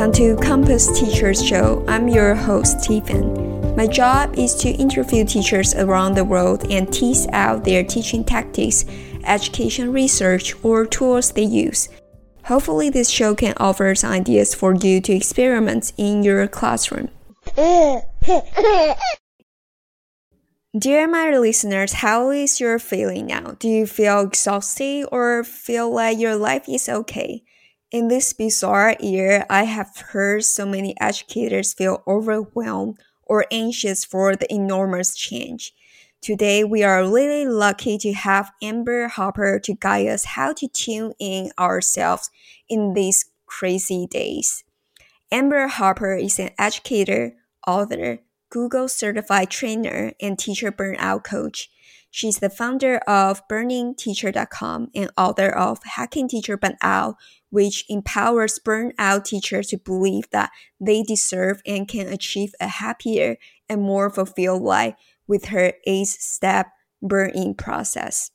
Welcome to Compass Teachers Show. I'm your host, Stephen. My job is to interview teachers around the world and tease out their teaching tactics, education research, or tools they use. Hopefully, this show can offer some ideas for you to experiment in your classroom. Dear my listeners, how is your feeling now? Do you feel exhausted or feel like your life is okay? In this bizarre year, I have heard so many educators feel overwhelmed or anxious for the enormous change. Today, we are really lucky to have Amber Harper to guide us how to tune in ourselves in these crazy days. Amber Harper is an educator, author, Google certified trainer and teacher burnout coach. She's the founder of burnedinteacher.com and author of Hacking Teacher Burnout, which empowers burnout teachers to believe that they deserve and can achieve a happier and more fulfilled life with her eight step burn-in process.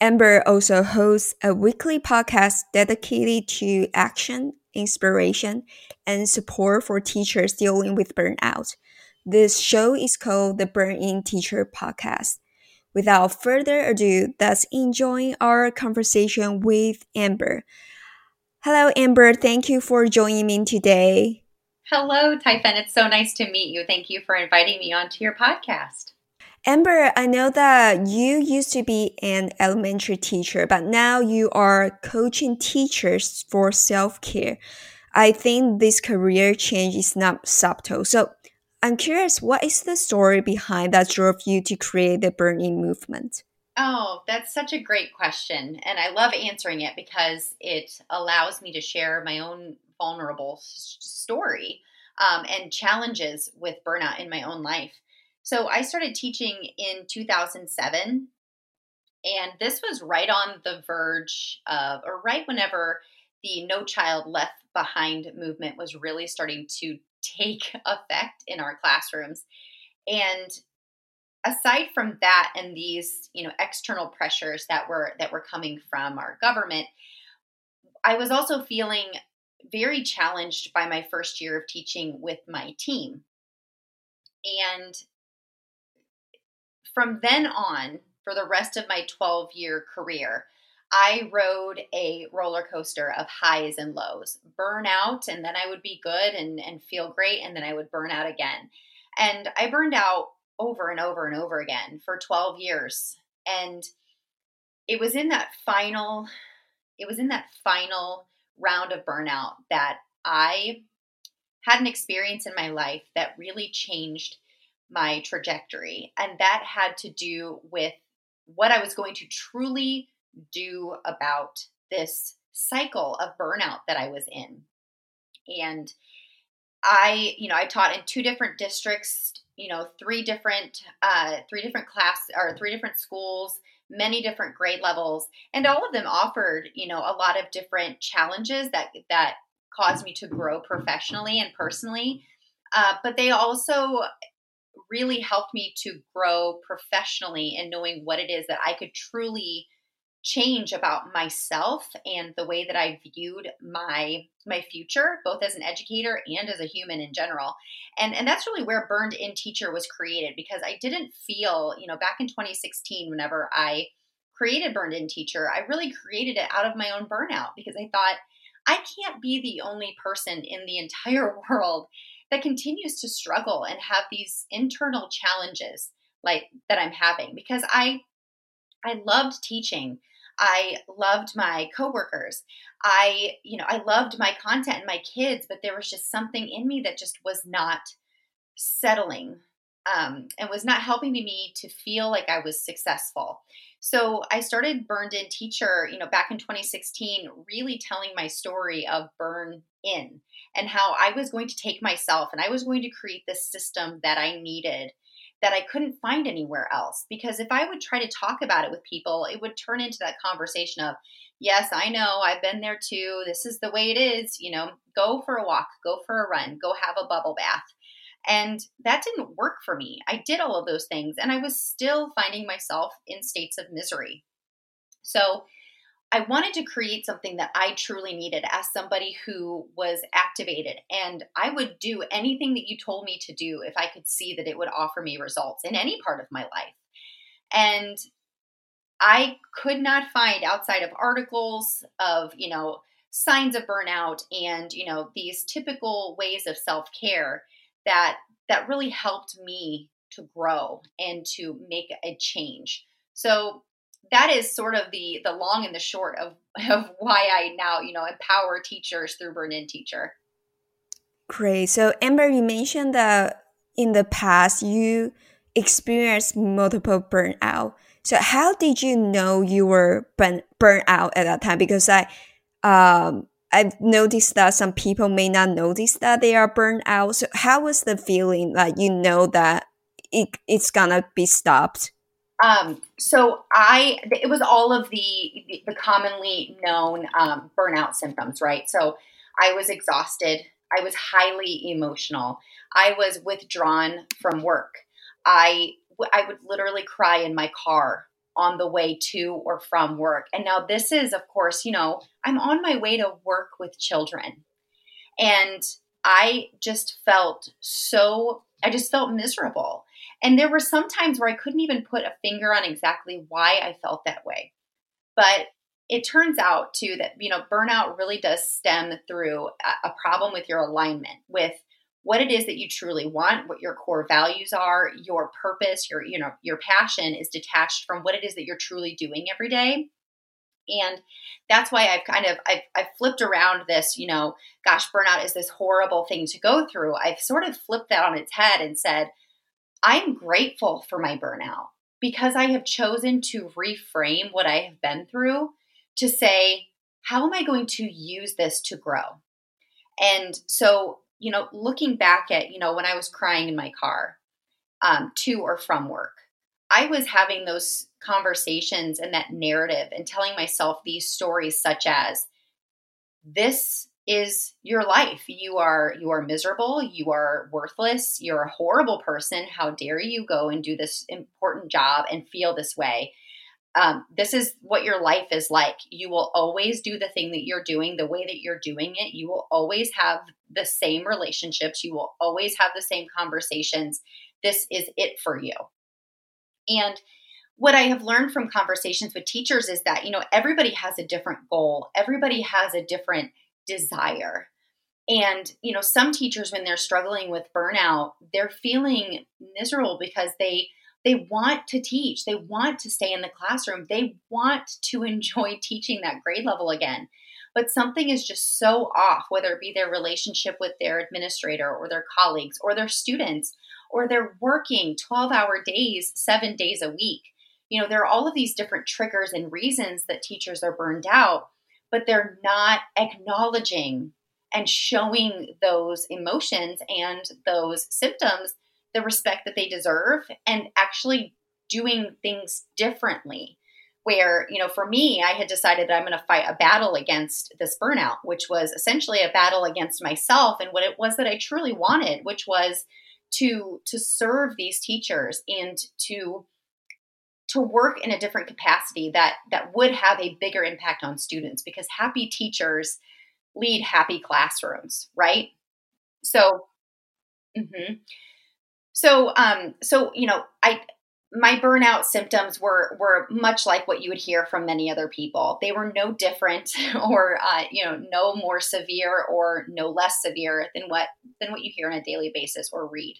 Amber also hosts a weekly podcast dedicated to action inspiration, and support for teachers dealing with burnout. This show is called the Burn In Teacher Podcast. Without further ado, let's enjoy our conversation with Amber. Hello, Amber. Thank you for joining me today. Hello, Typhen. It's so nice to meet you. Thank you for inviting me onto your podcast. Amber, I know that you used to be an elementary teacher, but now you are coaching teachers for self care. I think this career change is not subtle. So I'm curious, what is the story behind that drove you to create the Burn In movement? Oh, that's such a great question. And I love answering it because it allows me to share my own vulnerable story um, and challenges with burnout in my own life. So I started teaching in 2007. And this was right on the verge of, or right whenever the No Child Left Behind movement was really starting to take effect in our classrooms. And aside from that and these, you know, external pressures that were that were coming from our government, I was also feeling very challenged by my first year of teaching with my team. And from then on, for the rest of my 12 year career, I rode a roller coaster of highs and lows, burn out, and then I would be good and, and feel great, and then I would burn out again. And I burned out over and over and over again for 12 years. And it was in that final, it was in that final round of burnout that I had an experience in my life that really changed my trajectory. And that had to do with what I was going to truly do about this cycle of burnout that I was in. And I, you know, I taught in two different districts, you know, three different, uh, three different class or three different schools, many different grade levels, and all of them offered, you know, a lot of different challenges that that caused me to grow professionally and personally. Uh, but they also really helped me to grow professionally and knowing what it is that I could truly change about myself and the way that I viewed my my future both as an educator and as a human in general. And and that's really where Burned In Teacher was created because I didn't feel, you know, back in 2016 whenever I created Burned In Teacher, I really created it out of my own burnout because I thought I can't be the only person in the entire world that continues to struggle and have these internal challenges like that I'm having because I I loved teaching. I loved my coworkers. I, you know, I loved my content and my kids, but there was just something in me that just was not settling um, and was not helping me to feel like I was successful. So I started Burned In Teacher, you know, back in 2016, really telling my story of burn in and how I was going to take myself and I was going to create this system that I needed that I couldn't find anywhere else. Because if I would try to talk about it with people, it would turn into that conversation of, yes, I know, I've been there too. This is the way it is. You know, go for a walk, go for a run, go have a bubble bath. And that didn't work for me. I did all of those things and I was still finding myself in states of misery. So I wanted to create something that I truly needed as somebody who was activated. And I would do anything that you told me to do if I could see that it would offer me results in any part of my life. And I could not find outside of articles of, you know, signs of burnout and, you know, these typical ways of self-care that that really helped me to grow and to make a change. So that is sort of the the long and the short of of why I now, you know, empower teachers through Burn In Teacher. Great. So Amber, you mentioned that in the past you experienced multiple burnout. So how did you know you were burn burnt out at that time? Because I um I've noticed that some people may not notice that they are burned out. So how was the feeling that you know that it, it's gonna be stopped? Um, so I, it was all of the the commonly known um, burnout symptoms, right? So I was exhausted. I was highly emotional. I was withdrawn from work. I I would literally cry in my car on the way to or from work. And now this is, of course, you know, I'm on my way to work with children. And I just felt so, I just felt miserable. And there were some times where I couldn't even put a finger on exactly why I felt that way. But it turns out too that you know burnout really does stem through a, problem with your alignment with what it is that you truly want, what your core values are, your purpose, your you know, your passion is detached from what it is that you're truly doing every day. And that's why I've kind of I've, I've flipped around this, you know, gosh, burnout is this horrible thing to go through. I've sort of flipped that on its head and said, I'm grateful for my burnout because I have chosen to reframe what I have been through to say, how am I going to use this to grow? And so, you know, looking back at, you know, when I was crying in my car um, to or from work, I was having those conversations and that narrative and telling myself these stories, such as, this is your life. You are you are miserable, you are worthless, you're a horrible person. How dare you go and do this important job and feel this way? Um, this is what your life is like. You will always do the thing that you're doing the way that you're doing it. You will always have the same relationships. You will always have the same conversations. This is it for you. And what I have learned from conversations with teachers is that, you know, everybody has a different goal, everybody has a different desire. And, you know, some teachers, when they're struggling with burnout, they're feeling miserable because they, they want to teach. They want to stay in the classroom. They want to enjoy teaching that grade level again. But something is just so off, whether it be their relationship with their administrator or their colleagues or their students, or they're working 12 hour days, seven days a week. You know, there are all of these different triggers and reasons that teachers are burned out but they're not acknowledging and showing those emotions and those symptoms the respect that they deserve and actually doing things differently. Where you know for me i had decided that i'm going to fight a battle against this burnout which was essentially a battle against myself and what it was that i truly wanted which was to to serve these teachers and to to work in a different capacity that that would have a bigger impact on students because happy teachers lead happy classrooms right? So mm-hmm. so um so you know i my burnout symptoms were were much like what you would hear from many other people. They were no different or uh, you know no more severe or no less severe than what than what you hear on a daily basis or read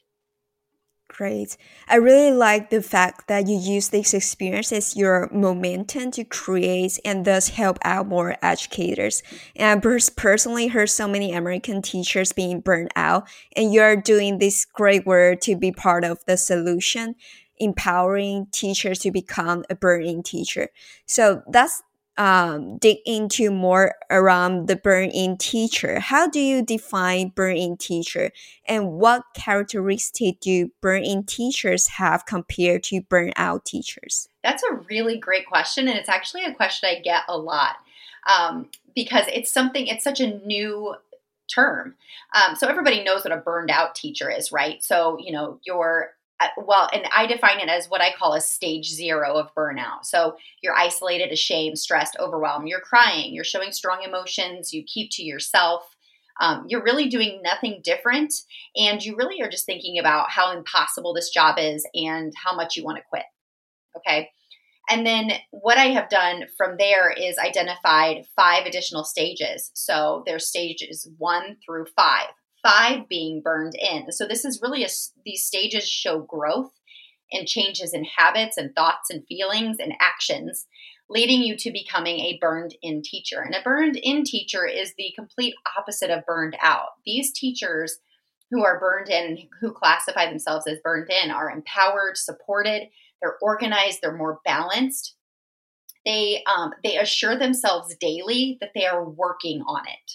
Great. I really like the fact that you use this experience as your momentum to create and thus help out more educators. And I personally heard so many American teachers being burned out, and you're doing this great work to be part of the solution, empowering teachers to become a burning teacher. So that's um, dig into more around the burn in teacher. How do you define burn in teacher and what characteristic do burn in teachers have compared to burn out teachers? That's a really great question. And it's actually a question I get a lot um, because it's something, it's such a new term. Um, so everybody knows what a burned out teacher is, right? So, you know, you're uh, well, and I define it as what I call a stage zero of burnout. So you're isolated, ashamed, stressed, overwhelmed. You're crying. You're showing strong emotions. You keep to yourself. Um, you're really doing nothing different, and you really are just thinking about how impossible this job is and how much you want to quit. Okay. And then what I have done from there is identified five additional stages. So there's stages one through five five being burned in. So this is really a, these stages show growth and changes in habits and thoughts and feelings and actions, leading you to becoming a burned in teacher. And a burned in teacher is the complete opposite of burned out. These teachers who are burned in, who classify themselves as burned in, are empowered, supported, they're organized, they're more balanced. They um, they assure themselves daily that they are working on it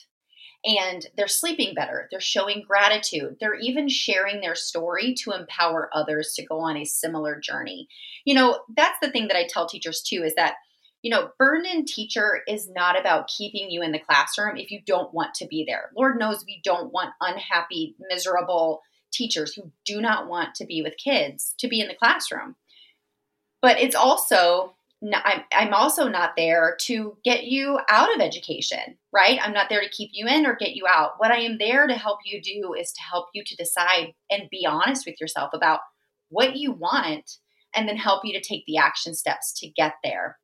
and they're sleeping better. They're showing gratitude. They're even sharing their story to empower others to go on a similar journey. You know, that's the thing that I tell teachers too is that, you know, burn in teacher is not about keeping you in the classroom if you don't want to be there. Lord knows we don't want unhappy, miserable teachers who do not want to be with kids to be in the classroom. But it's also I'm, I'm also not there to get you out of education, right? I'm not there to keep you in or get you out. What I am there to help you do is to help you to decide and be honest with yourself about what you want and then help you to take the action steps to get there.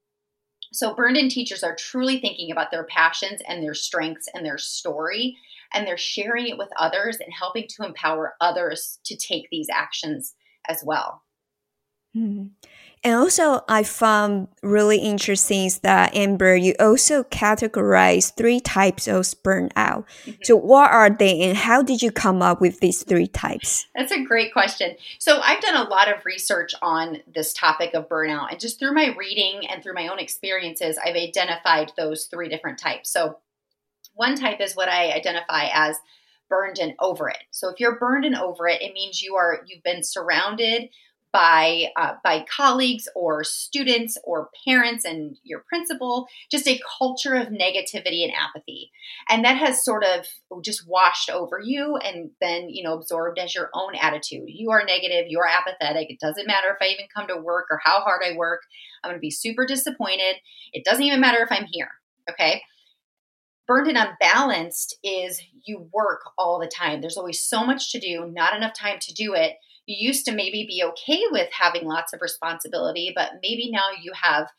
So, burned in teachers are truly thinking about their passions and their strengths and their story, and they're sharing it with others and helping to empower others to take these actions as well. Mm-hmm. And also, I found really interesting is that Amber, you also categorize three types of burnout. Mm-hmm. So, what are they, and how did you come up with these three types? That's a great question. So, I've done a lot of research on this topic of burnout, and just through my reading and through my own experiences, I've identified those three different types. So, one type is what I identify as burned and over it. So, if you're burned and over it, it means you are you've been surrounded by uh, by colleagues or students or parents and your principal just a culture of negativity and apathy. And that has sort of just washed over you and then you know absorbed as your own attitude. You are negative you are apathetic it doesn't matter if i even come to work or how hard i work i'm going to be super disappointed. It doesn't even matter if i'm here okay? Burned and unbalanced is you work all the time. There's always so much to do not enough time to do it you used to maybe be okay with having lots of responsibility, but maybe now you have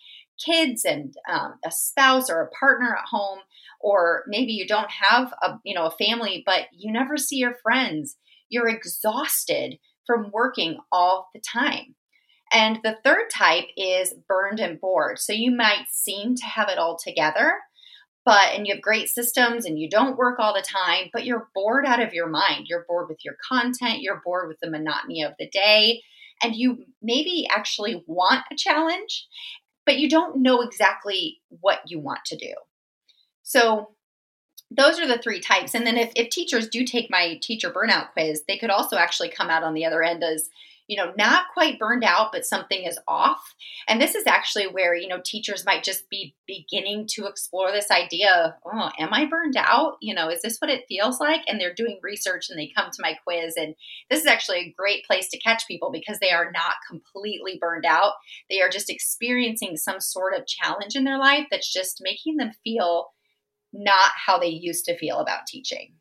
kids and um, a spouse or a partner at home, or maybe you don't have a you know a family, but you never see your friends. You're exhausted from working all the time. And the third type is burned and bored. So you might seem to have it all together, but and you have great systems and you don't work all the time but you're bored out of your mind. You're bored with your content. You're bored with the monotony of the day. And you maybe actually want a challenge but you don't know exactly what you want to do. So those are the three types. And then if, if teachers do take my teacher burnout quiz they could also actually come out on the other end as you know, not quite burned out, but something is off. And this is actually where, you know, teachers might just be beginning to explore this idea of, oh, am I burned out? You know, is this what it feels like? And they're doing research and they come to my quiz. And this is actually a great place to catch people because they are not completely burned out. They are just experiencing some sort of challenge in their life that's just making them feel not how they used to feel about teaching.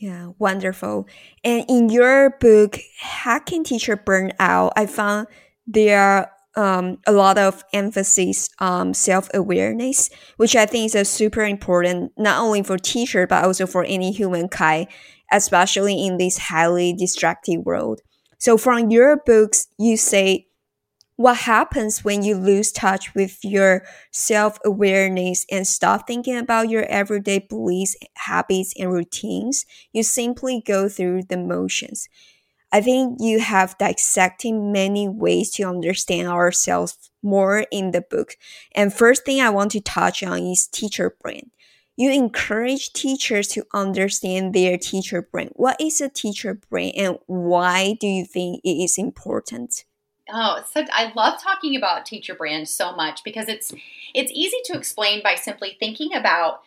Yeah, wonderful. And in your book, Hacking Teacher Burnout, I found there are um, a lot of emphasis on self awareness, which I think is a super important not only for teacher but also for any humankind, especially in this highly distracted world. So, from your books, you say what happens when you lose touch with your self awareness and stop thinking about your everyday beliefs, habits, and routines? You simply go through the motions. I think you have dissected many ways to understand ourselves more in the book. And first thing I want to touch on is teacher brand. You encourage teachers to understand their teacher brand. What is a teacher brand and why do you think it is important? Oh, so I love talking about teacher brand so much because it's it's easy to explain by simply thinking about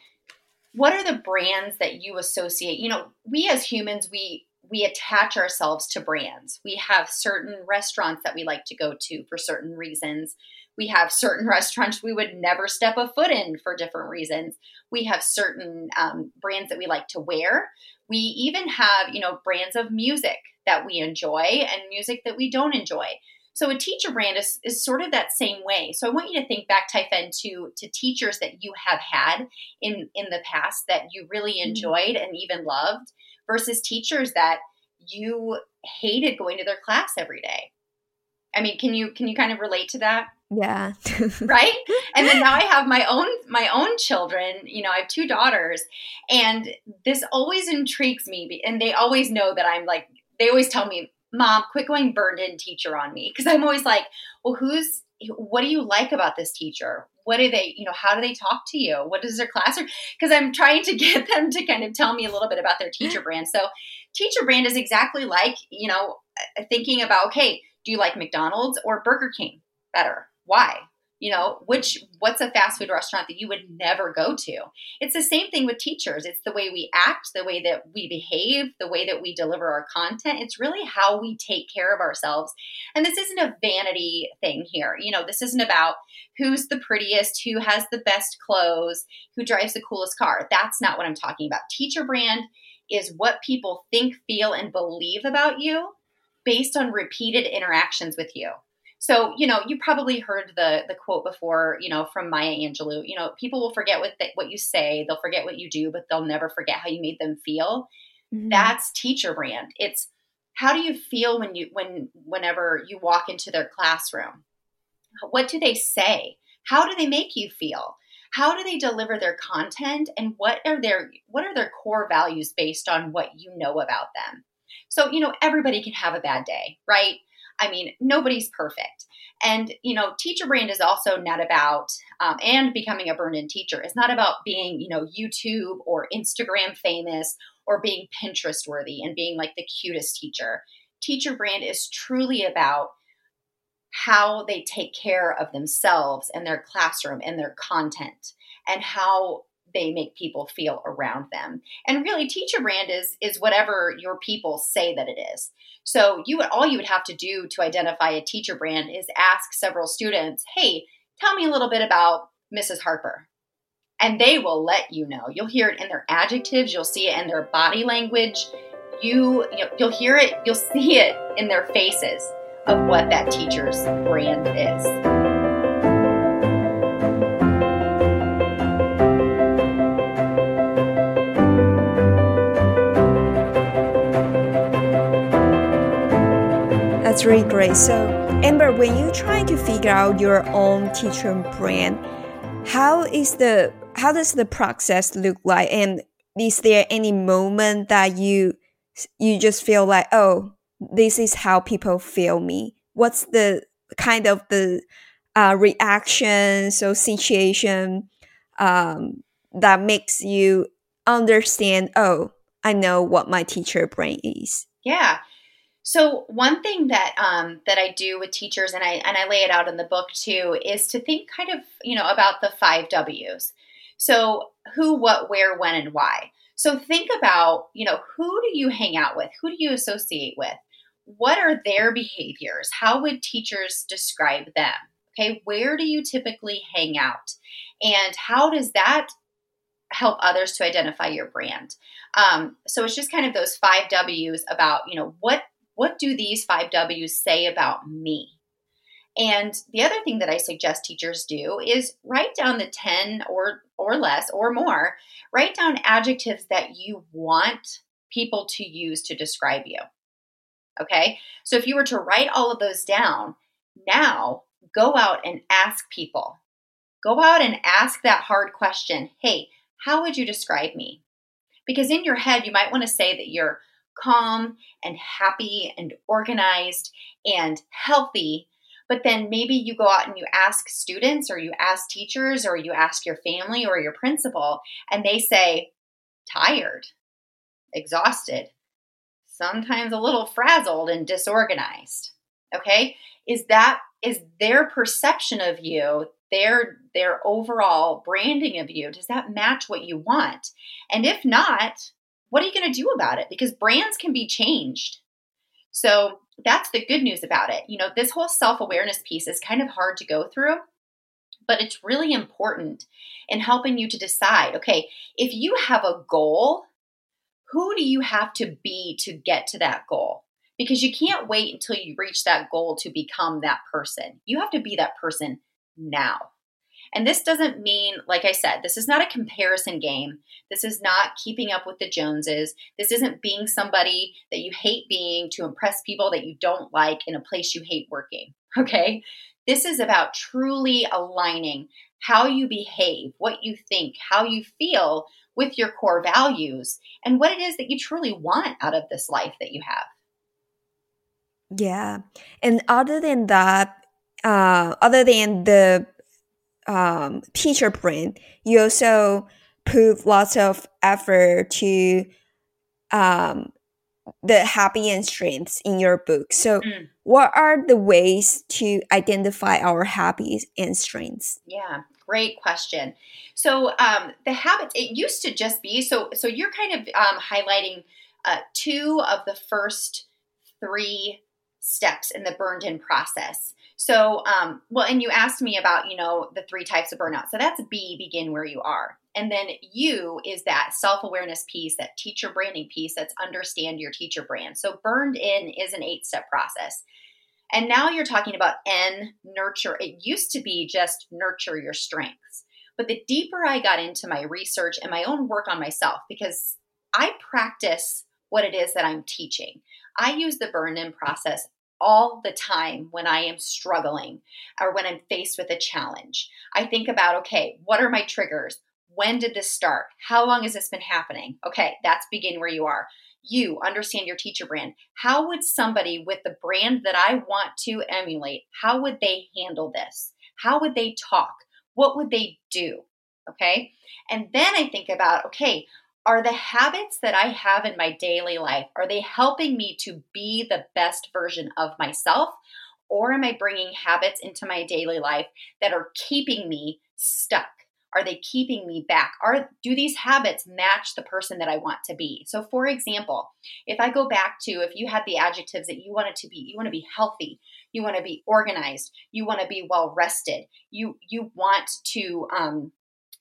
what are the brands that you associate. You know, we as humans we we attach ourselves to brands. We have certain restaurants that we like to go to for certain reasons. We have certain restaurants we would never step a foot in for different reasons. We have certain um, brands that we like to wear. We even have, you know, brands of music that we enjoy and music that we don't enjoy. So a teacher brand is, is sort of that same way. So I want you to think back, Typhen, to to teachers that you have had in in the past that you really mm-hmm. enjoyed and even loved, versus teachers that you hated going to their class every day. I mean, can you can you kind of relate to that? Yeah. right? And then now I have my own my own children, you know, I have two daughters and this always intrigues me and they always know that I'm like they always tell me mom, quit going burned in teacher on me. Cause I'm always like, well, who's, what do you like about this teacher? What do they, you know, how do they talk to you? What is their classroom? Because I'm trying to get them to kind of tell me a little bit about their teacher brand. So, teacher brand is exactly like, you know, uh, thinking about, okay, do you like McDonald's or Burger King better? Why? You know which what's a fast food restaurant that you would never go to? It's the same thing with teachers. It's the way we act the way that we behave the way that we deliver our content. It's really how we take care of ourselves. And this isn't a vanity thing here. You know this isn't about who's the prettiest who has the best clothes who drives the coolest car. That's not what i'm talking about. Teacher brand is what people think feel and believe about you based on repeated interactions with you so, you know, you probably heard the the quote before, you know, from Maya Angelou. You know, people will forget what they, what you say, they'll forget what you do, but they'll never forget how you made them feel. Mm-hmm. That's teacher brand. It's how do you feel when you when whenever you walk into their classroom? What do they say? How do they make you feel? How do they deliver their content and what are their what are their core values based on what you know about them? So, you know, everybody can have a bad day, right? I mean, nobody's perfect. And, you know, teacher brand is also not about, um, and becoming a burned in teacher is not about being, you know, YouTube or Instagram famous or being Pinterest worthy and being like the cutest teacher. Teacher brand is truly about how they take care of themselves and their classroom and their content and how they make people feel around them. And really teacher brand is is whatever your people say that it is. So you would all you would have to do to identify a teacher brand is ask several students, "Hey, tell me a little bit about Mrs. Harper." And they will let you know. You'll hear it in their adjectives, you'll see it in their body language. You you'll hear it, you'll see it in their faces of what that teacher's brand is. That's really great. So, Amber, when you're trying to figure out your own teacher brand, how is the how does the process look like? And is there any moment that you you just feel like, oh, this is how people feel me? What's the kind of the uh, reactions or situation um, that makes you understand? Oh, I know what my teacher brand is. Yeah. So one thing that um, that I do with teachers, and I and I lay it out in the book too, is to think kind of you know about the five W's. So who, what, where, when, and why. So think about you know who do you hang out with? Who do you associate with? What are their behaviors? How would teachers describe them? Okay, where do you typically hang out, and how does that help others to identify your brand? Um, so it's just kind of those five W's about you know what what do these five W's say about me? And the other thing that I suggest teachers do is write down the 10 or or less or more, write down adjectives that you want people to use to describe you. Okay? So if you were to write all of those down, now go out and ask people. Go out and ask that hard question. Hey, how would you describe me? Because in your head you might want to say that you're calm and happy and organized and healthy. But then maybe you go out and you ask students or you ask teachers or you ask your family or your principal, and they say, tired, exhausted, sometimes a little frazzled and disorganized. Okay? Is that is their perception of you, their their overall branding of you, does that match what you want? And if not, what are you going to do about it? Because brands can be changed. So that's the good news about it. You know, this whole self awareness piece is kind of hard to go through, but it's really important in helping you to decide okay, if you have a goal, who do you have to be to get to that goal? Because you can't wait until you reach that goal to become that person. You have to be that person now. And this doesn't mean, like I said, this is not a comparison game. This is not keeping up with the Joneses. This isn't being somebody that you hate being to impress people that you don't like in a place you hate working. Okay. This is about truly aligning how you behave, what you think, how you feel with your core values, and what it is that you truly want out of this life that you have. Yeah. And other than that, uh, other than the um, teacher brand, you also put lots of effort to um, the habits and strengths in your book. So, mm. what are the ways to identify our habits and strengths? Yeah, great question. So, um, the habits it used to just be so. So you're kind of um, highlighting uh, two of the first three steps in the burned in process. So, um, well, and you asked me about, you know, the three types of burnout. So that's B, begin where you are. And then U is that self awareness piece, that teacher branding piece that's understand your teacher brand. So, burned in is an eight step process. And now you're talking about N, nurture. It used to be just nurture your strengths. But the deeper I got into my research and my own work on myself, because I practice what it is that I'm teaching. I use the burn in process all the time when I am struggling or when I'm faced with a challenge. I think about, okay, what are my triggers? When did this start? How long has this been happening? Okay, that's begin where you are. You understand your teacher brand. How would somebody with the brand that I want to emulate, how would they handle this? How would they talk? What would they do? Okay. And then I think about, okay, are the habits that I have in my daily life are they helping me to be the best version of myself or am I bringing habits into my daily life that are keeping me stuck? Are they keeping me back? Are do these habits match the person that I want to be? So for example, if I go back to if you had the adjectives that you wanted to be, you want to be healthy, you want to be organized, you want to be well rested, you you want to um,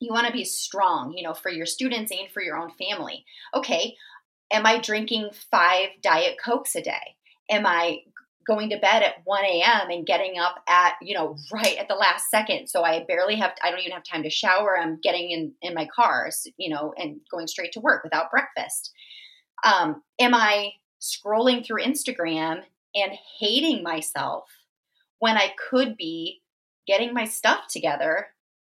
you want to be strong, you know, for your students and for your own family. Okay, am I drinking five Diet Cokes a day? Am I going to bed at 1 a.m. and getting up at, you know, right at the last second. So I barely have, I don't even have time to shower. I'm getting in, in my cars, you know, and going straight to work without breakfast. Um, am I scrolling through Instagram and hating myself when I could be getting my stuff together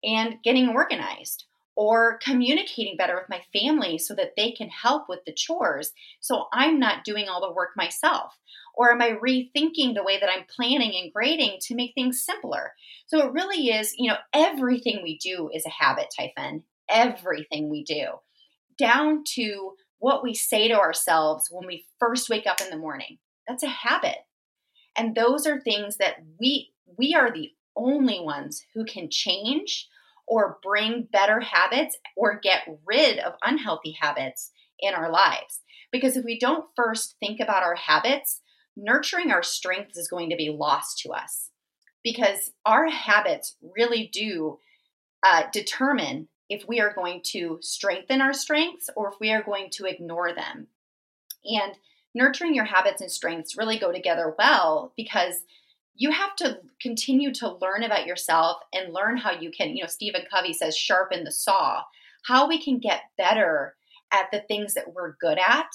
and getting organized or communicating better with my family so that they can help with the chores so I'm not doing all the work myself? Or am I rethinking the way that I'm planning and grading to make things simpler? So it really is, you know, everything we do is a habit, Typhon. Everything we do, down to what we say to ourselves when we first wake up in the morning. That's a habit. And those are things that we we are the only ones who can change or bring better habits or get rid of unhealthy habits in our lives. Because if we don't first think about our habits, nurturing our strengths is going to be lost to us. Because our habits really do uh, determine if we are going to strengthen our strengths or if we are going to ignore them. And nurturing your habits and strengths really go together well because you have to continue to learn about yourself and learn how you can, you know, Stephen Covey says, sharpen the saw, how we can get better at the things that we're good at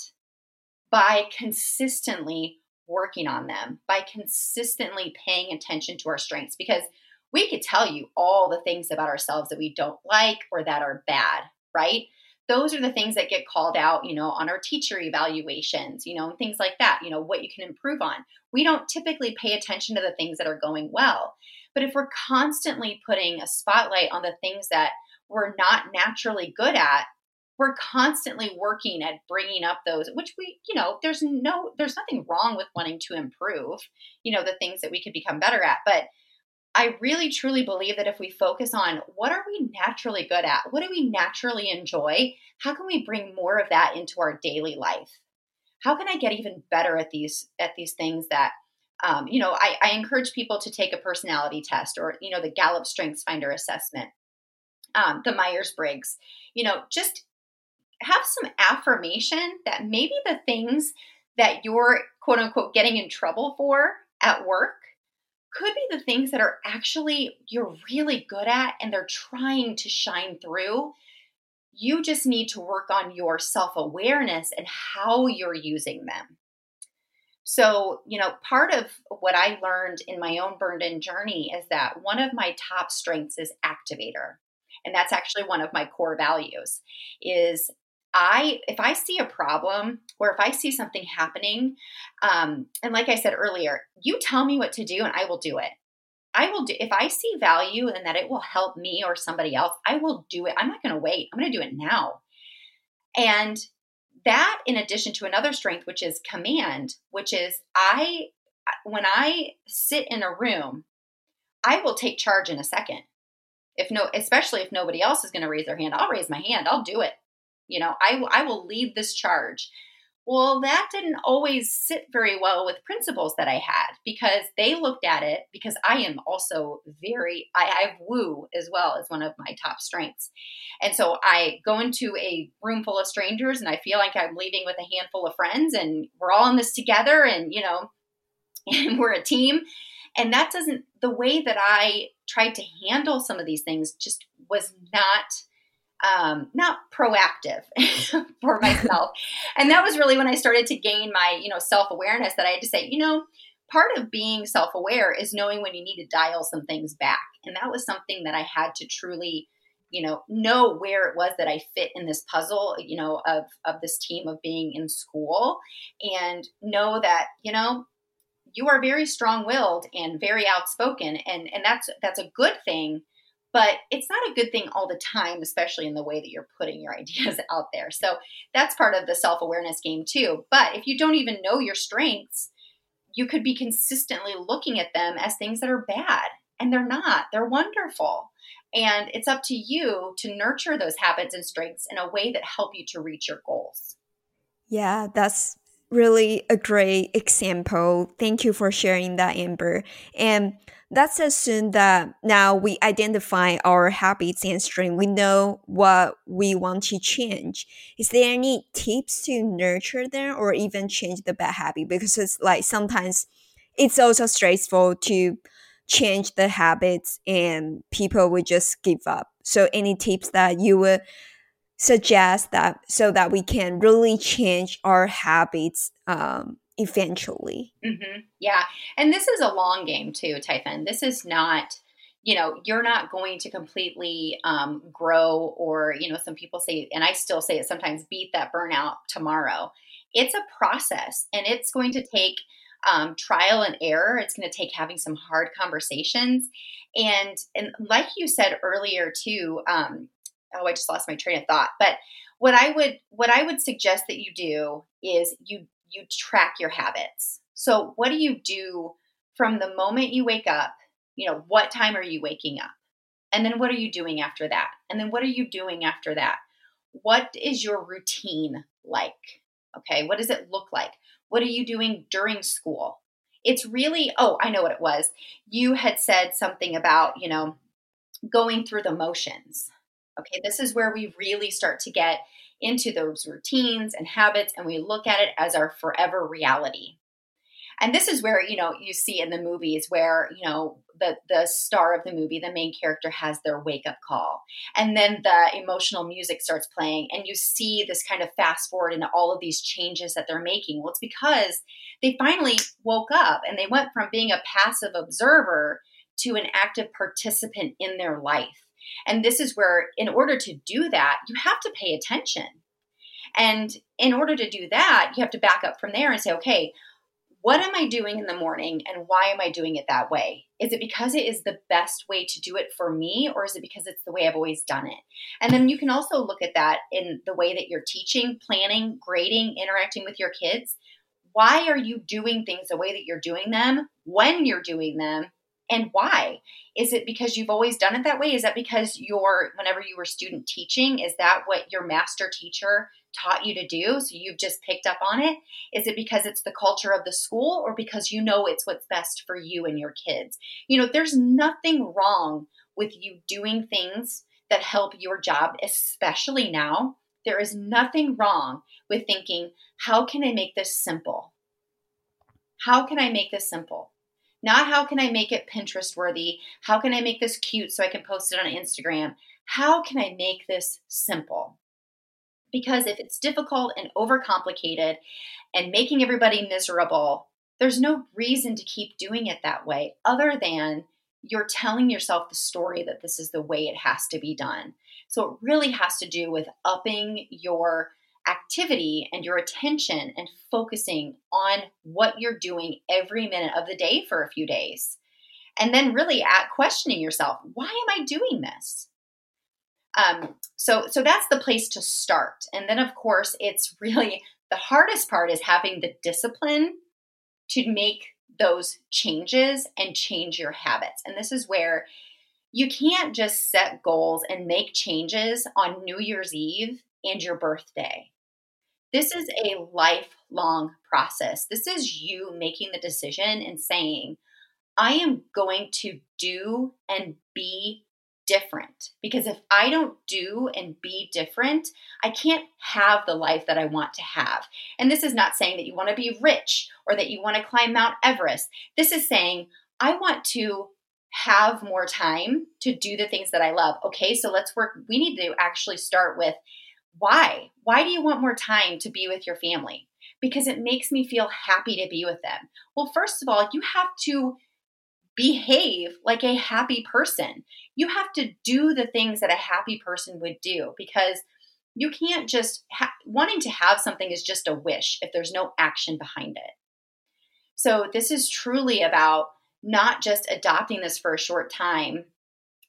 by consistently working on them, by consistently paying attention to our strengths. Because we could tell you all the things about ourselves that we don't like or that are bad, right? Those are the things that get called out, you know, on our teacher evaluations, you know, things like that, you know, what you can improve on. We don't typically pay attention to the things that are going well. But if we're constantly putting a spotlight on the things that we're not naturally good at, we're constantly working at bringing up those which we you know there's no there's nothing wrong with wanting to improve you know the things that we could become better at but I really truly believe that if we focus on what are we naturally good at, what do we naturally enjoy, how can we bring more of that into our daily life? How can I get even better at these at these things that um, you know, I, I, encourage people to take a personality test or, you know, the Gallup Strengths Finder assessment, um, the Myers Briggs, you know, just have some affirmation that maybe the things that you're quote unquote getting in trouble for at work could be the things that are actually you're really good at and they're trying to shine through. You just need to work on your self awareness and how you're using them. So, you know, part of what I learned in my own burned in journey is that one of my top strengths is activator. And that's actually one of my core values is I if I see a problem or if I see something happening, um, and like I said earlier, you tell me what to do and I will do it. I will do if I see value and that it will help me or somebody else, I will do it. I'm not going to wait. I'm going to do it now. And that in addition to another strength which is command, which is I when I sit in a room, I will take charge in a second. If no especially if nobody else is going to raise their hand, I'll raise my hand. I'll do it. You know, I, I will lead this charge. Well, that didn't always sit very well with principals that I had because they looked at it because I am also very, I, I have woo as well as one of my top strengths. And so I go into a room full of strangers and I feel like I'm leaving with a handful of friends and we're all in this together and, you know, and we're a team. And that doesn't, the way that I tried to handle some of these things just was not um, not proactive for myself. and that was really when I started to gain my, you know, self awareness that I had to say, you know, part of being self aware is knowing when you need to dial some things back. And that was something that I had to truly, you know, know where it was that I fit in this puzzle, you know, of of this team of being in school and know that, you know, you are very strong-willed and very outspoken and and that's that's a good thing but it's not a good thing all the time, especially in the way that you're putting your ideas out there. So that's part of the self awareness game too. But if you don't even know your strengths, you could be consistently looking at them as things that are bad, and they're not. They're wonderful. And it's up to you to nurture those habits and strengths in a way that help you to reach your goals. Yeah, that's really a great example. Thank you for sharing that, Amber. And let's assume that now we identify our habits and strengths. We know what we want to change. Is there any tips to nurture them or even change the bad habit? Because it's like sometimes it's also stressful to change the habits and people would just give up. So any tips that you would suggest that so that we can really change our habits um, eventually. Mm-hmm. Yeah. And this is a long game too, Typhon. This is not, you know, you're not going to completely um, grow or, you know, some people say, and I still say it sometimes, beat that burnout tomorrow. It's a process and it's going to take um, trial and error. It's going to take having some hard conversations. And, and like you said earlier too, um, oh, I just lost my train of thought. But what I would what I would suggest that you do is you you track your habits. So, what do you do from the moment you wake up? You know, what time are you waking up? And then what are you doing after that? And then what are you doing after that? What is your routine like? Okay, what does it look like? What are you doing during school? It's really, oh, I know what it was. You had said something about, you know, going through the motions. Okay, this is where we really start to get into those routines and habits and we look at it as our forever reality. And this is where, you know, you see in the movies where, you know, the the star of the movie, the main character has their wake up call. And then the emotional music starts playing and you see this kind of fast forward into all of these changes that they're making. Well, it's because they finally woke up and they went from being a passive observer to an active participant in their life. And this is where, in order to do that, you have to pay attention. And in order to do that, you have to back up from there and say, okay, what am I doing in the morning and why am I doing it that way? Is it because it is the best way to do it for me or is it because it's the way I've always done it? And then you can also look at that in the way that you're teaching, planning, grading, interacting with your kids. Why are you doing things the way that you're doing them, when you're doing them, And why? Is it because you've always done it that way? Is that because your whenever you were student teaching, is that what your master teacher taught you to do? So you've just picked up on it? Is it because it's the culture of the school or because you know it's what's best for you and your kids? You know, there's nothing wrong with you doing things that help your job, especially now. There is nothing wrong with thinking, how can I make this simple? How can I make this simple? Not how can I make it Pinterest worthy? How can I make this cute so I can post it on Instagram? How can I make this simple? Because if it's difficult and overcomplicated and making everybody miserable, there's no reason to keep doing it that way other than you're telling yourself the story that this is the way it has to be done. So it really has to do with upping your activity and your attention and focusing on what you're doing every minute of the day for a few days. And then really at questioning yourself, why am I doing this? Um, so, so that's the place to start. And then, of course, it's really the hardest part is having the discipline to make those changes and change your habits. And this is where you can't just set goals and make changes on New Year's Eve and your birthday. This is a lifelong process. This is you making the decision and saying, I am going to do and be different. Because if I don't do and be different, I can't have the life that I want to have. And this is not saying that you want to be rich or that you want to climb Mount Everest. This is saying, I want to have more time to do the things that I love. Okay, so let's work. We need to actually start with why? Why do you want more time to be with your family? Because it makes me feel happy to be with them. Well, first of all, you have to behave like a happy person. You have to do the things that a happy person would do because you can't just ha- wanting to have something is just a wish if there's no action behind it. So, this is truly about not just adopting this for a short time.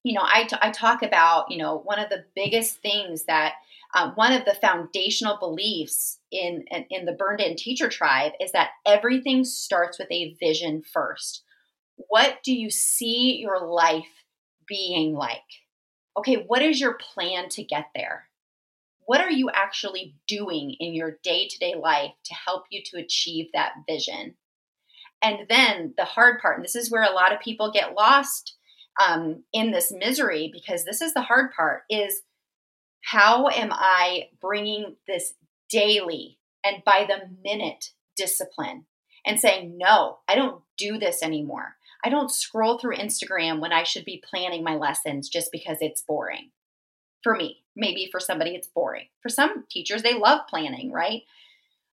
You know, I, t- I talk about, you know, one of the biggest things that uh, one of the foundational beliefs in, in, the burned in teacher tribe is that everything starts with a vision first. What do you see your life being like? Okay, what is your plan to get there? What are you actually doing in your day to day life to help you to achieve that vision? And then the hard part, and this is where a lot of people get lost um, in this misery because this is the hard part, is how am I bringing this daily and by the minute discipline and saying, no, I don't do this anymore. I don't scroll through Instagram when I should be planning my lessons just because it's boring. For me, maybe for somebody it's boring. For some teachers they love planning, right?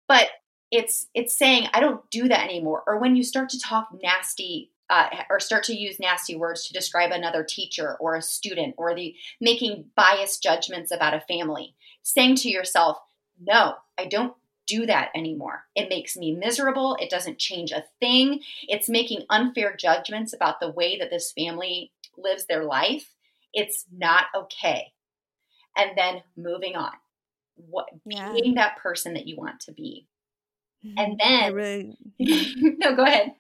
But it's it's saying I don't do that anymore. Or when you start to talk nasty uh, or start to use nasty words to describe another teacher or a student or the making biased judgments about a family saying to yourself no i don't do that anymore. It makes me miserable. It doesn't change a thing. It's making unfair judgments about the way that this family lives their life. It's not okay. And then moving on. What yeah. being that person that you want to be. Mm-hmm. and then really... no go ahead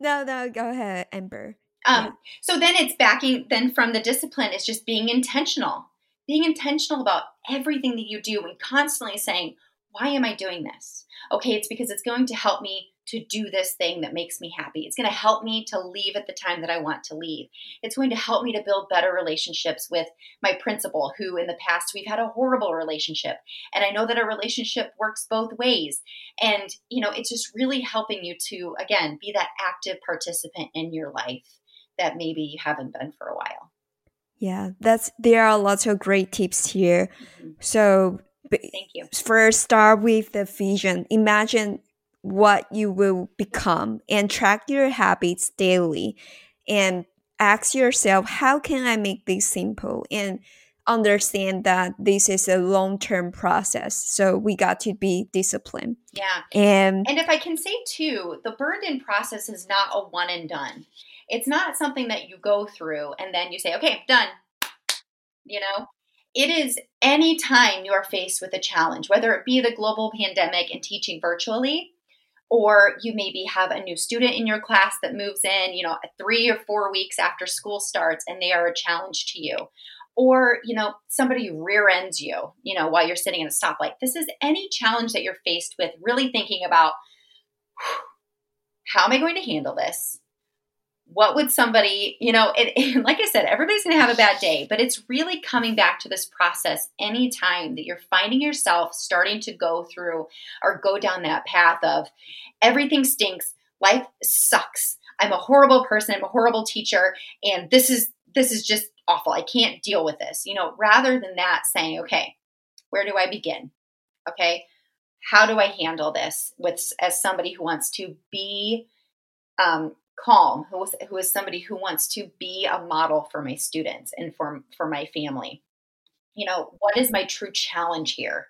no, no, go ahead, Amber. Um, yeah. So then it's backing, then from the discipline, it's just being intentional, being intentional about everything that you do and constantly saying, why am I doing this? Okay, it's because it's going to help me to do this thing that makes me happy. It's going to help me to leave at the time that I want to leave. It's going to help me to build better relationships with my principal, who in the past we've had a horrible relationship. And I know that a relationship works both ways. And, you know, it's just really helping you to, again, be that active participant in your life that maybe you haven't been for a while. Yeah, that's there are lots of great tips here. Mm-hmm. So Thank you. First, start with the vision. Imagine what you will become and track your habits daily and ask yourself how can i make this simple? And understand that this is a long-term process. So we got to be disciplined. Yeah. And and if i can say too the burned in process is not a one and done. It's not something that you go through and then you say okay done. You know? It is any time you are faced with a challenge whether it be the global pandemic and teaching virtually or you maybe have a new student in your class that moves in, you know, three or four weeks after school starts and they are a challenge to you. Or, you know, somebody rear ends you, you know, while you're sitting in a stoplight. This is any challenge that you're faced with, really thinking about how am I going to handle this? What would somebody, you know, like I said, everybody's going to have a bad day, but it's really coming back to this process anytime that you're finding yourself starting to go through or go down that path of everything stinks, life sucks. I'm a horrible person, I'm a horrible teacher, and this is this is just awful. I can't deal with this. You know, rather than that saying, okay, where do I begin? Okay? How do I handle this with as somebody who wants to be um, calm who is, who is somebody who wants to be a model for my students and for, for my family you know what is my true challenge here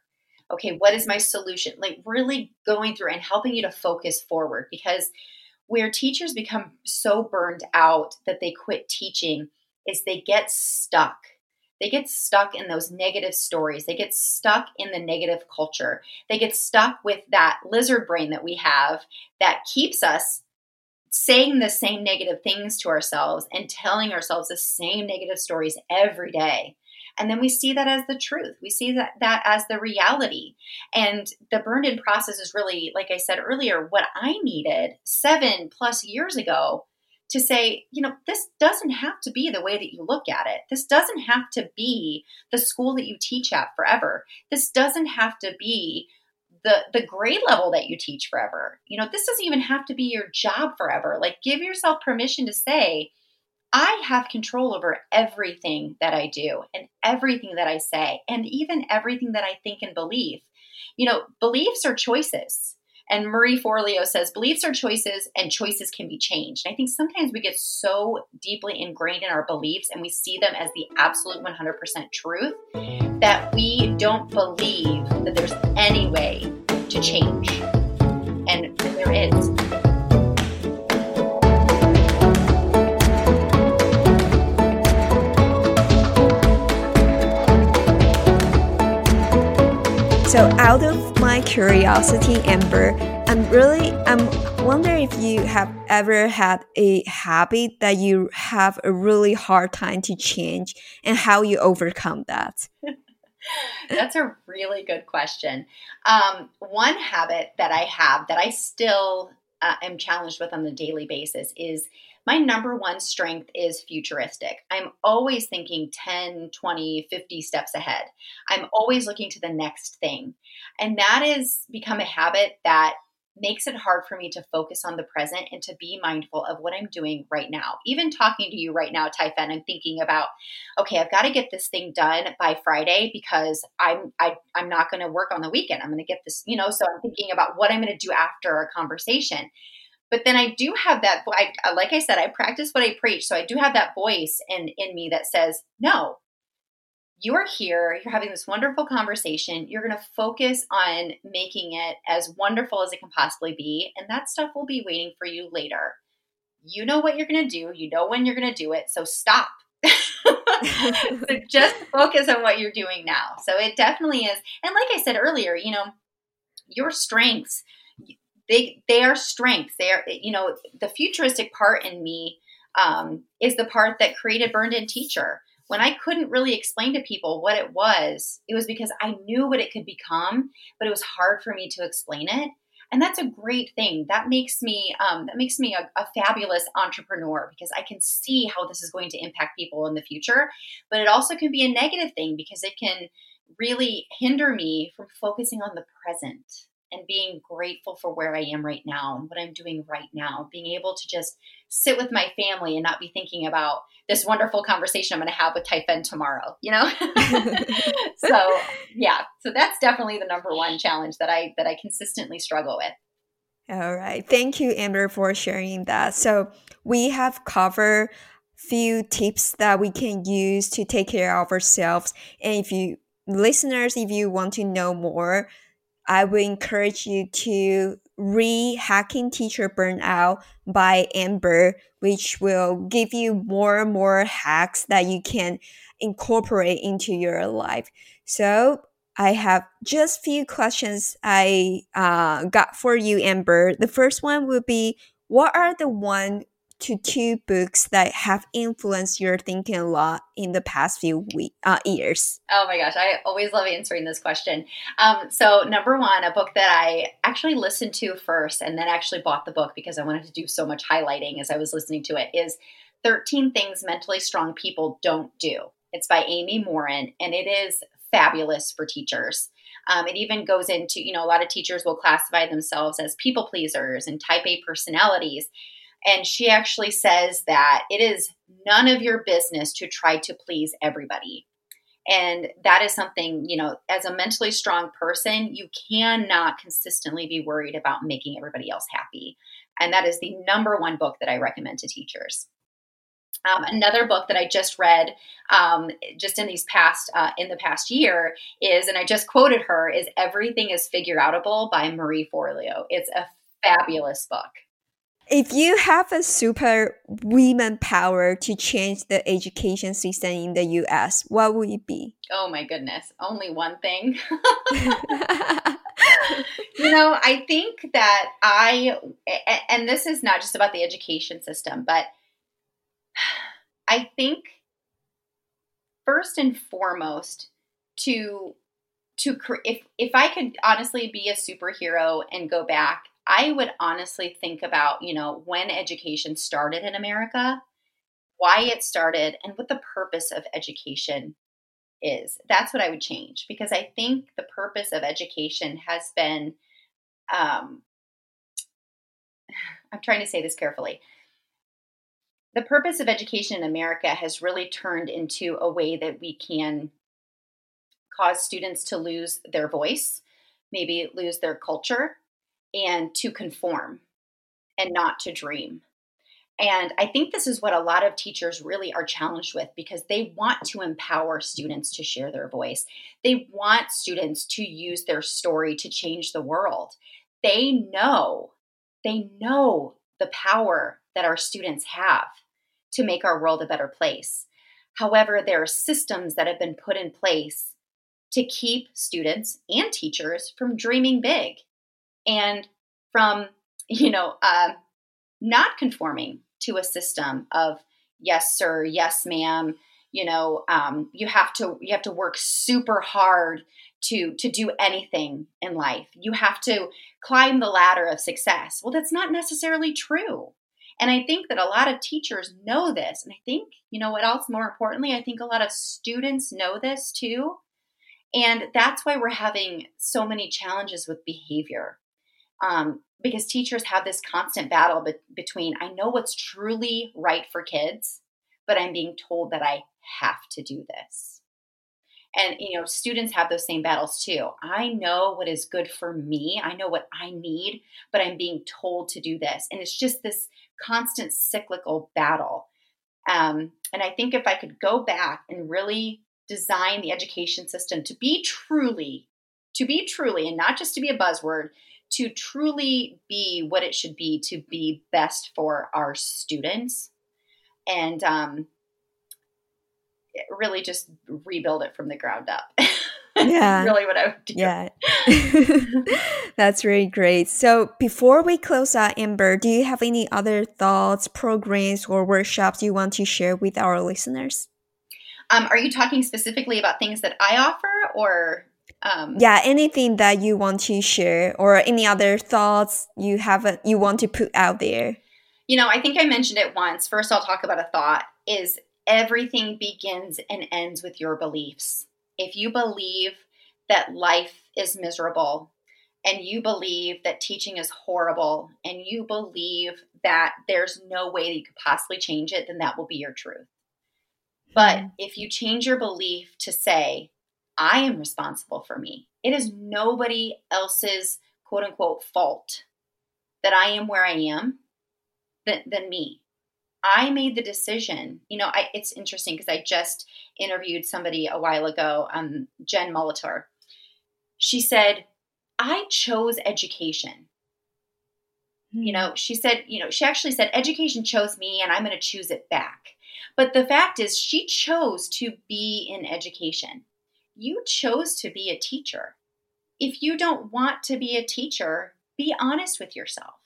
okay what is my solution like really going through and helping you to focus forward because where teachers become so burned out that they quit teaching is they get stuck they get stuck in those negative stories. They get stuck in the negative culture. They get stuck with that lizard brain that we have that keeps us saying the same negative things to ourselves and telling ourselves the same negative stories every day. And then we see that as the truth. We see that, that as the reality. And the burned in process is really, like I said earlier, what I needed seven plus years ago to say, you know, this doesn't have to be the way that you look at it. This doesn't have to be the school that you teach at forever. This doesn't have to be the the grade level that you teach forever. You know, this doesn't even have to be your job forever. Like give yourself permission to say, I have control over everything that I do and everything that I say and even everything that I think and believe. You know, beliefs are choices. And Marie Forleo says beliefs are choices and choices can be changed. And I think sometimes we get so deeply ingrained in our beliefs and we see them as the absolute 100% truth that we don't believe that there's any way to change. And there is. So out of my curiosity, Amber, I'm really I'm wondering if you have ever had a habit that you have a really hard time to change and how you overcome that. That's a really good question. Um, one habit that I have that I still uh, am challenged with on a daily basis is my number one strength is futuristic. I'm always thinking 10, 20, 50 steps ahead. I'm always looking to the next thing. And that has become a habit that makes it hard for me to focus on the present and to be mindful of what I'm doing right now. Even talking to you right now, Typhen, I'm thinking about, okay, I've got to get this thing done by Friday because I'm I, I'm not going to work on the weekend. I'm going to get this, you know. So I'm thinking about what I'm going to do after our conversation. But then I do have that. I, like I said, I practice what I preach. So I do have that voice in in me that says, no, you are here, you're having this wonderful conversation. You're going to focus on making it as wonderful as it can possibly be. And that stuff will be waiting for you later. You know what you're going to do, you know when you're going to do it. So stop. so just focus on what you're doing now. So it definitely is. And like I said earlier, you know, your strengths, they, they are strengths. They are, you know, the futuristic part in me um, is the part that created Burned In Teacher when I couldn't really explain to people what it was, it was because I knew what it could become, but it was hard for me to explain it. And that's a great thing. That makes me um, that makes me a, a fabulous entrepreneur because I can see how this is going to impact people in the future. But it also can be a negative thing because it can really hinder me from focusing on the present and being grateful for where I am right now and what I'm doing right now. Being able to just sit with my family and not be thinking about this wonderful conversation I'm going to have with Typhen tomorrow, you know? so, yeah. So that's definitely the number one challenge that I that I consistently struggle with. All right. Thank you Amber for sharing that. So, we have covered few tips that we can use to take care of ourselves and if you listeners if you want to know more I would encourage you to read Hacking Teacher Burnout by Amber, which will give you more and more hacks that you can incorporate into your life. So I have just few questions I uh, got for you, Amber. The first one would be, what are the one to two books that have influenced your thinking a lot in the past few week, uh, years? Oh my gosh, I always love answering this question. Um, so, number one, a book that I actually listened to first and then actually bought the book because I wanted to do so much highlighting as I was listening to it is 13 Things Mentally Strong People Don't Do. It's by Amy Morin and it is fabulous for teachers. Um, it even goes into, you know, a lot of teachers will classify themselves as people pleasers and type A personalities. And she actually says that it is none of your business to try to please everybody. And that is something, you know, as a mentally strong person, you cannot consistently be worried about making everybody else happy. And that is the number one book that I recommend to teachers. Um, another book that I just read, um, just in these past uh, in the past year, is, and I just quoted her, is "Everything Is Figure Outable" by Marie Forleo. It's a fabulous book. If you have a super women power to change the education system in the US, what would it be? Oh my goodness, only one thing. you know, I think that I, and this is not just about the education system, but I think first and foremost to to if if I could honestly be a superhero and go back I would honestly think about, you know, when education started in America, why it started, and what the purpose of education is. That's what I would change because I think the purpose of education has been, um, I'm trying to say this carefully. The purpose of education in America has really turned into a way that we can cause students to lose their voice, maybe lose their culture, and to conform and not to dream. And I think this is what a lot of teachers really are challenged with because they want to empower students to share their voice. They want students to use their story to change the world. They know, they know the power that our students have to make our world a better place. However, there are systems that have been put in place to keep students and teachers from dreaming big and from you know uh, not conforming to a system of yes sir yes ma'am you know um, you have to you have to work super hard to to do anything in life. You have to climb the ladder of success. Well that's not necessarily true. And i think that a lot of teachers know this and i think you know what else more importantly i think a lot of students know this too and that's why we're having so many challenges with behavior um, because teachers have this constant battle be- between I know what's truly right for kids, but I'm being told that I have to do this. And you know, students have those same battles too. I know what is good for me. I know what I need, but I'm being told to do this. And it's just this constant cyclical battle. Um, and I think if I could go back and really design the education system to be truly, to be truly, and not just to be a buzzword, to truly be what it should be to be best for our students. And um, really just rebuild it from the ground up. yeah. Really what i would do. Yeah. That's really great. So before we close out amber do you have any other thoughts programs or workshops you want to share with our listeners? Um, are you talking specifically about things that i offer or um, yeah anything that you want to share or any other thoughts you have you want to put out there? You know i think i mentioned it once. First i'll talk about a thought is everything begins and ends with your beliefs. If you believe that life is miserable and you believe that teaching is horrible and you believe that there's no way that you could possibly change it then that will be your truth. But mm. if you change your belief to say I am responsible for me. It is nobody else's quote unquote fault that I am where I am than, than me. I made the decision. You know, I, it's interesting because I just interviewed somebody a while ago, um, Jen Molitor. She said, I chose education. You know, she said, you know, she actually said, education chose me and I'm going to choose it back. But the fact is, she chose to be in education you chose to be a teacher. If you don't want to be a teacher, be honest with yourself.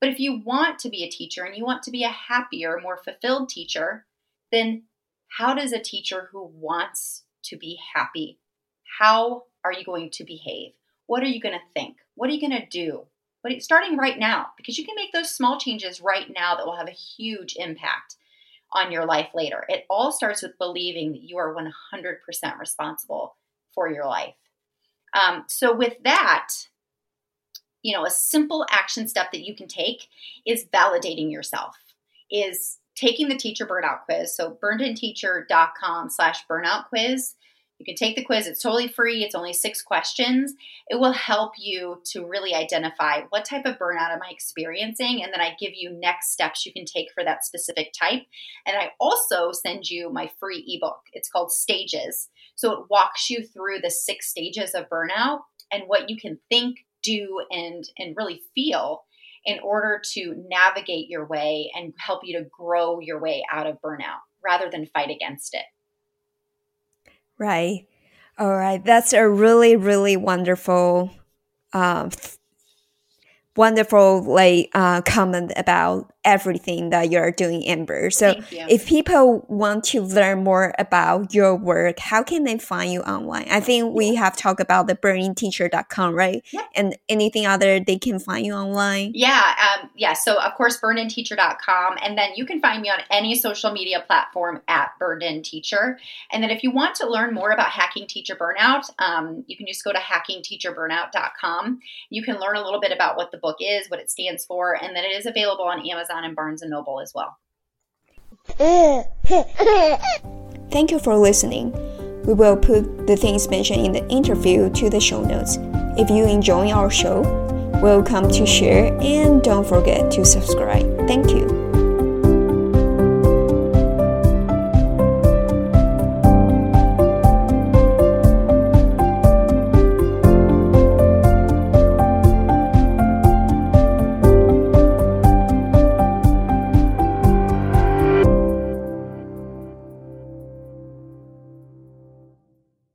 But if you want to be a teacher and you want to be a happier, more fulfilled teacher, then how does a teacher who wants to be happy, how are you going to behave? What are you going to think? What are you going to do? But starting right now, because you can make those small changes right now that will have a huge impact on your life later. It all starts with believing that you are 100% responsible for your life. Um, so, with that, you know, a simple action step that you can take is validating yourself, is taking the teacher burnout quiz. So, burnedinteacher.com slash burnout quiz you can take the quiz, it's totally free, it's only six questions. It will help you to really identify what type of burnout am I experiencing, and then I give you next steps you can take for that specific type. And I also send you my free ebook. It's called Stages. So it walks you through the six stages of burnout and what you can think, do, and, and really feel in order to navigate your way and help you to grow your way out of burnout rather than fight against it. Right. All right. That's a really, really wonderful um, wonderful like uh, comment about everything that you're doing amber. So if people want to learn more about your work how can they find you online? I think we have talked about the burnedinteacher.com right? Yeah. and anything other they can find you online? Yeah um, yeah so of course burnedinteacher.com and then you can find me on any social media platform at burnedinteacher and then if you want to learn more about hacking teacher burnout um, you can just go to hackingteacherburnout.com you can learn a little bit about what the book is, what it stands for, and then it is available on Amazon and Barnes and Noble as well. Thank you for listening. We will put the things mentioned in the interview to the show notes. If you enjoy our show, welcome to share and don't forget to subscribe. Thank you.